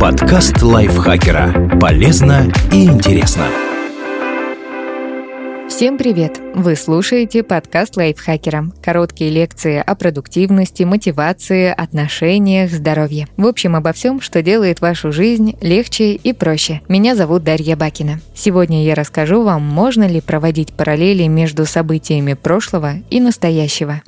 Подкаст лайфхакера. Полезно и интересно. Всем привет! Вы слушаете подкаст лайфхакера. Короткие лекции о продуктивности, мотивации, отношениях, здоровье. В общем, обо всем, что делает вашу жизнь легче и проще. Меня зовут Дарья Бакина. Сегодня я расскажу вам, можно ли проводить параллели между событиями прошлого и настоящего.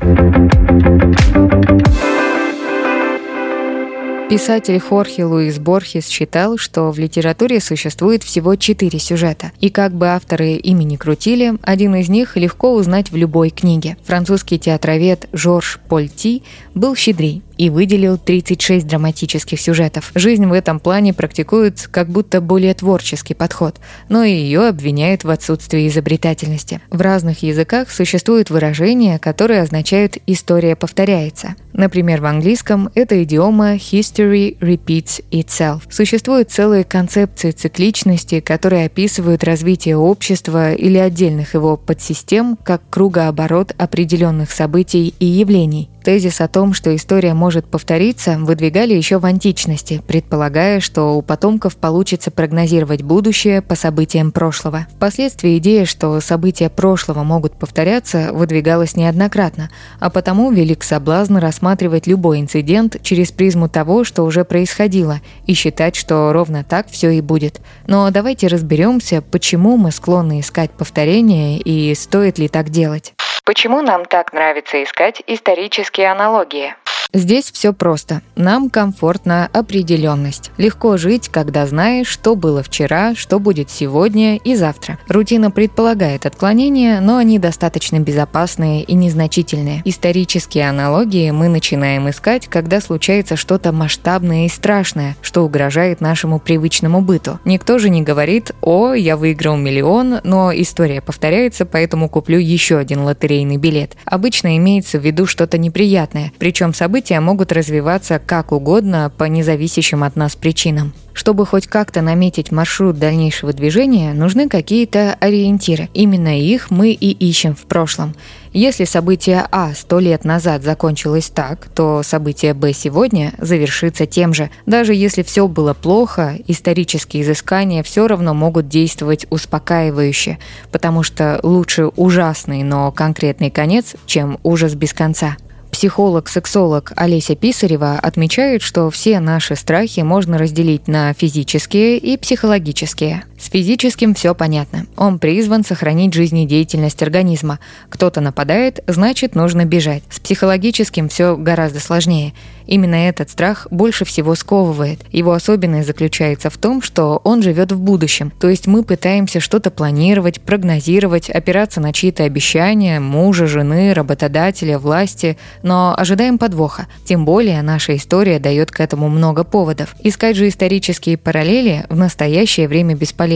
Писатель Хорхе Луис Борхес считал, что в литературе существует всего четыре сюжета, и как бы авторы ими ни крутили, один из них легко узнать в любой книге. Французский театровед Жорж Польти был щедрей и выделил 36 драматических сюжетов. Жизнь в этом плане практикует как будто более творческий подход, но и ее обвиняют в отсутствии изобретательности. В разных языках существуют выражения, которые означают «история повторяется». Например, в английском это идиома «history repeats itself». Существуют целые концепции цикличности, которые описывают развитие общества или отдельных его подсистем как кругооборот определенных событий и явлений. Тезис о том, что история может повториться, выдвигали еще в античности, предполагая, что у потомков получится прогнозировать будущее по событиям прошлого. Впоследствии идея, что события прошлого могут повторяться, выдвигалась неоднократно, а потому велик соблазн рассматривать любой инцидент через призму того, что уже происходило, и считать, что ровно так все и будет. Но давайте разберемся, почему мы склонны искать повторения и стоит ли так делать. Почему нам так нравится искать исторические аналогии? Здесь все просто. Нам комфортна определенность. Легко жить, когда знаешь, что было вчера, что будет сегодня и завтра. Рутина предполагает отклонения, но они достаточно безопасные и незначительные. Исторические аналогии мы начинаем искать, когда случается что-то масштабное и страшное, что угрожает нашему привычному быту. Никто же не говорит «О, я выиграл миллион, но история повторяется, поэтому куплю еще один лотерейный билет». Обычно имеется в виду что-то неприятное, причем события события могут развиваться как угодно по независящим от нас причинам. Чтобы хоть как-то наметить маршрут дальнейшего движения, нужны какие-то ориентиры. Именно их мы и ищем в прошлом. Если событие А сто лет назад закончилось так, то событие Б сегодня завершится тем же. Даже если все было плохо, исторические изыскания все равно могут действовать успокаивающе, потому что лучше ужасный, но конкретный конец, чем ужас без конца. Психолог-сексолог Олеся Писарева отмечает, что все наши страхи можно разделить на физические и психологические. С физическим все понятно. Он призван сохранить жизнедеятельность организма. Кто-то нападает, значит нужно бежать. С психологическим все гораздо сложнее. Именно этот страх больше всего сковывает. Его особенность заключается в том, что он живет в будущем. То есть мы пытаемся что-то планировать, прогнозировать, опираться на чьи-то обещания, мужа, жены, работодателя, власти, но ожидаем подвоха. Тем более наша история дает к этому много поводов. Искать же исторические параллели в настоящее время бесполезно.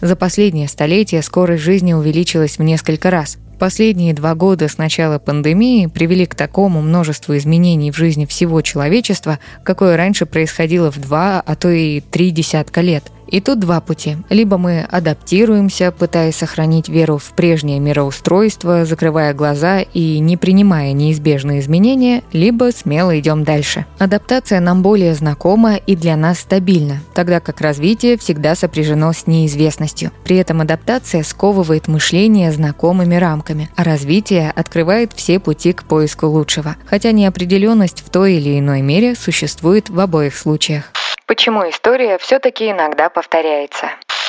За последнее столетие скорость жизни увеличилась в несколько раз. Последние два года с начала пандемии привели к такому множеству изменений в жизни всего человечества, какое раньше происходило в два, а то и три десятка лет – и тут два пути. Либо мы адаптируемся, пытаясь сохранить веру в прежнее мироустройство, закрывая глаза и не принимая неизбежные изменения, либо смело идем дальше. Адаптация нам более знакома и для нас стабильна, тогда как развитие всегда сопряжено с неизвестностью. При этом адаптация сковывает мышление знакомыми рамками, а развитие открывает все пути к поиску лучшего. Хотя неопределенность в той или иной мере существует в обоих случаях. Почему история все-таки иногда повторяется?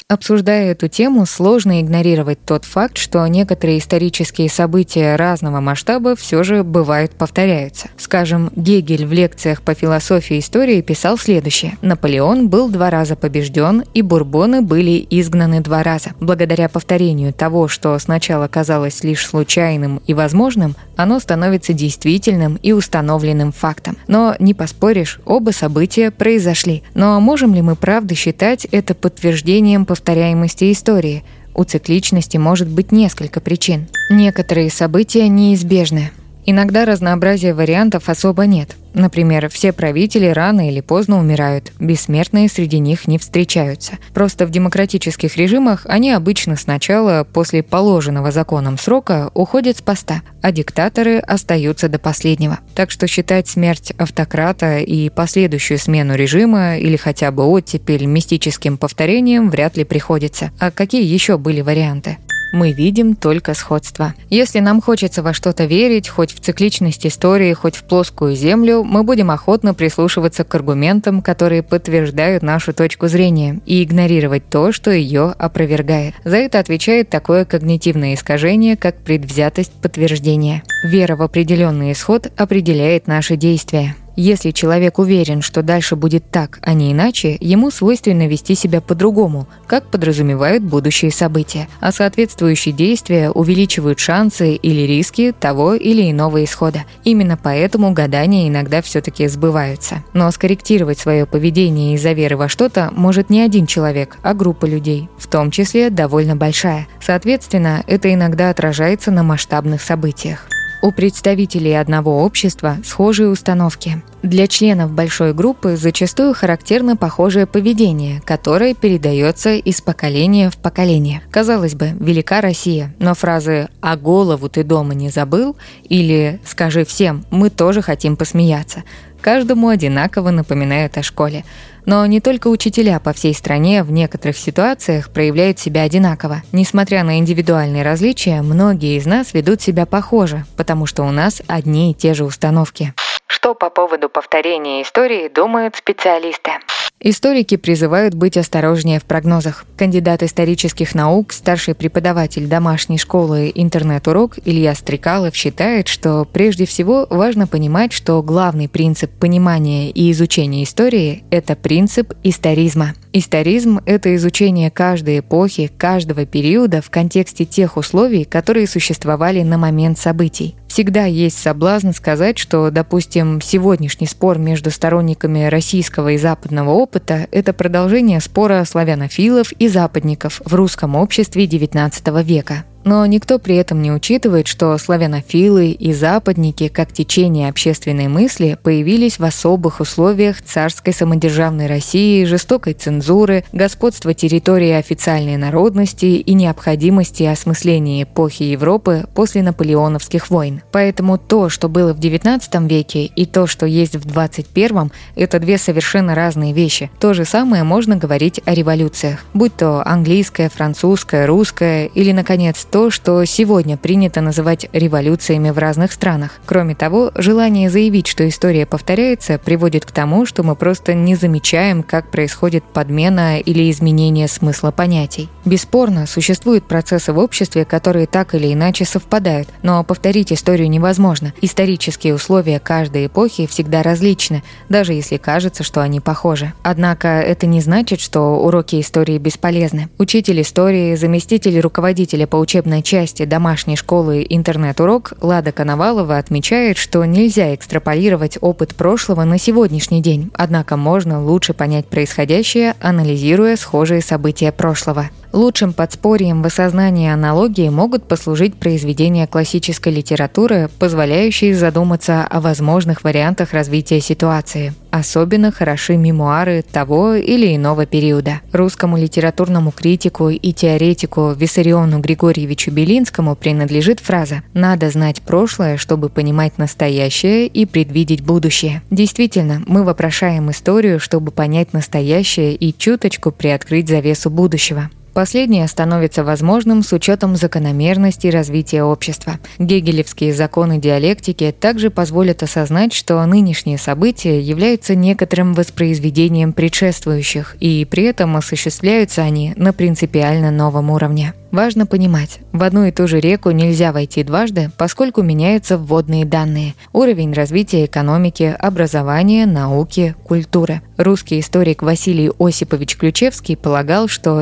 Обсуждая эту тему, сложно игнорировать тот факт, что некоторые исторические события разного масштаба все же бывают повторяются. Скажем, Гегель в лекциях по философии истории писал следующее. Наполеон был два раза побежден, и бурбоны были изгнаны два раза. Благодаря повторению того, что сначала казалось лишь случайным и возможным, оно становится действительным и установленным фактом. Но не поспоришь, оба события произошли. Но можем ли мы правда считать это подтверждением повторяемости истории. У цикличности может быть несколько причин. Некоторые события неизбежны, Иногда разнообразия вариантов особо нет. Например, все правители рано или поздно умирают, бессмертные среди них не встречаются. Просто в демократических режимах они обычно сначала, после положенного законом срока, уходят с поста, а диктаторы остаются до последнего. Так что считать смерть автократа и последующую смену режима или хотя бы оттепель мистическим повторением вряд ли приходится. А какие еще были варианты? Мы видим только сходство. Если нам хочется во что-то верить, хоть в цикличность истории, хоть в плоскую землю, мы будем охотно прислушиваться к аргументам, которые подтверждают нашу точку зрения, и игнорировать то, что ее опровергает. За это отвечает такое когнитивное искажение, как предвзятость подтверждения. Вера в определенный исход определяет наши действия. Если человек уверен, что дальше будет так, а не иначе, ему свойственно вести себя по-другому, как подразумевают будущие события, а соответствующие действия увеличивают шансы или риски того или иного исхода. Именно поэтому гадания иногда все-таки сбываются. Но скорректировать свое поведение из-за веры во что-то может не один человек, а группа людей, в том числе довольно большая. Соответственно, это иногда отражается на масштабных событиях. У представителей одного общества схожие установки. Для членов большой группы зачастую характерно похожее поведение, которое передается из поколения в поколение. Казалось бы, велика Россия, но фразы «а голову ты дома не забыл» или «скажи всем, мы тоже хотим посмеяться» каждому одинаково напоминают о школе. Но не только учителя по всей стране в некоторых ситуациях проявляют себя одинаково. Несмотря на индивидуальные различия, многие из нас ведут себя похоже, потому что у нас одни и те же установки. Что по поводу повторения истории думают специалисты? Историки призывают быть осторожнее в прогнозах. Кандидат исторических наук, старший преподаватель домашней школы «Интернет-урок» Илья Стрекалов считает, что прежде всего важно понимать, что главный принцип понимания и изучения истории – это принцип историзма. Историзм – это изучение каждой эпохи, каждого периода в контексте тех условий, которые существовали на момент событий. Всегда есть соблазн сказать, что, допустим, сегодняшний спор между сторонниками российского и западного опыта – это продолжение спора славянофилов и западников в русском обществе XIX века. Но никто при этом не учитывает, что славянофилы и западники, как течение общественной мысли, появились в особых условиях царской самодержавной России, жестокой цензуры, господства территории официальной народности и необходимости осмысления эпохи Европы после наполеоновских войн. Поэтому то, что было в XIX веке, и то, что есть в XXI, это две совершенно разные вещи. То же самое можно говорить о революциях, будь то английская, французская, русская или, наконец, то, что сегодня принято называть революциями в разных странах. Кроме того, желание заявить, что история повторяется, приводит к тому, что мы просто не замечаем, как происходит подмена или изменение смысла понятий. Бесспорно, существуют процессы в обществе, которые так или иначе совпадают, но повторить историю невозможно. Исторические условия каждой эпохи всегда различны, даже если кажется, что они похожи. Однако это не значит, что уроки истории бесполезны. Учитель истории, заместитель руководителя по учебной учебной части домашней школы «Интернет-урок» Лада Коновалова отмечает, что нельзя экстраполировать опыт прошлого на сегодняшний день, однако можно лучше понять происходящее, анализируя схожие события прошлого. Лучшим подспорьем в осознании аналогии могут послужить произведения классической литературы, позволяющие задуматься о возможных вариантах развития ситуации. Особенно хороши мемуары того или иного периода. Русскому литературному критику и теоретику Виссариону Григорьевичу Белинскому принадлежит фраза «Надо знать прошлое, чтобы понимать настоящее и предвидеть будущее». Действительно, мы вопрошаем историю, чтобы понять настоящее и чуточку приоткрыть завесу будущего. Последнее становится возможным с учетом закономерности развития общества. Гегелевские законы диалектики также позволят осознать, что нынешние события являются некоторым воспроизведением предшествующих, и при этом осуществляются они на принципиально новом уровне. Важно понимать, в одну и ту же реку нельзя войти дважды, поскольку меняются вводные данные, уровень развития экономики, образования, науки, культуры. Русский историк Василий Осипович Ключевский полагал, что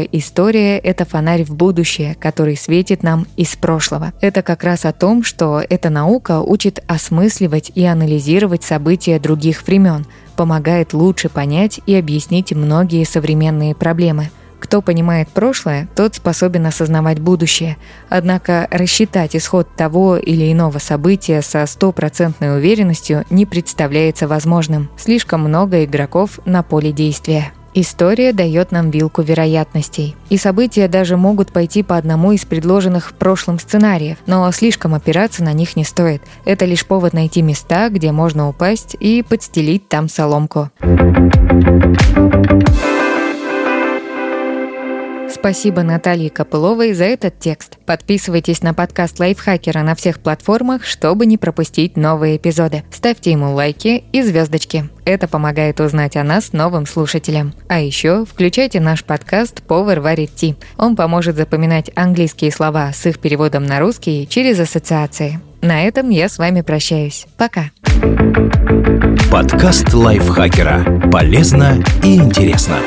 история – это фонарь в будущее, который светит нам из прошлого. Это как раз о том, что эта наука учит осмысливать и анализировать события других времен, помогает лучше понять и объяснить многие современные проблемы – Кто понимает прошлое, тот способен осознавать будущее. Однако рассчитать исход того или иного события со стопроцентной уверенностью не представляется возможным. Слишком много игроков на поле действия. История дает нам вилку вероятностей. И события даже могут пойти по одному из предложенных в прошлом сценариев, но слишком опираться на них не стоит. Это лишь повод найти места, где можно упасть и подстелить там соломку. Спасибо Наталье Копыловой за этот текст. Подписывайтесь на подкаст Лайфхакера на всех платформах, чтобы не пропустить новые эпизоды. Ставьте ему лайки и звездочки. Это помогает узнать о нас новым слушателям. А еще включайте наш подкаст «Повар варит Ти». Он поможет запоминать английские слова с их переводом на русский через ассоциации. На этом я с вами прощаюсь. Пока. Подкаст Лайфхакера. Полезно и интересно.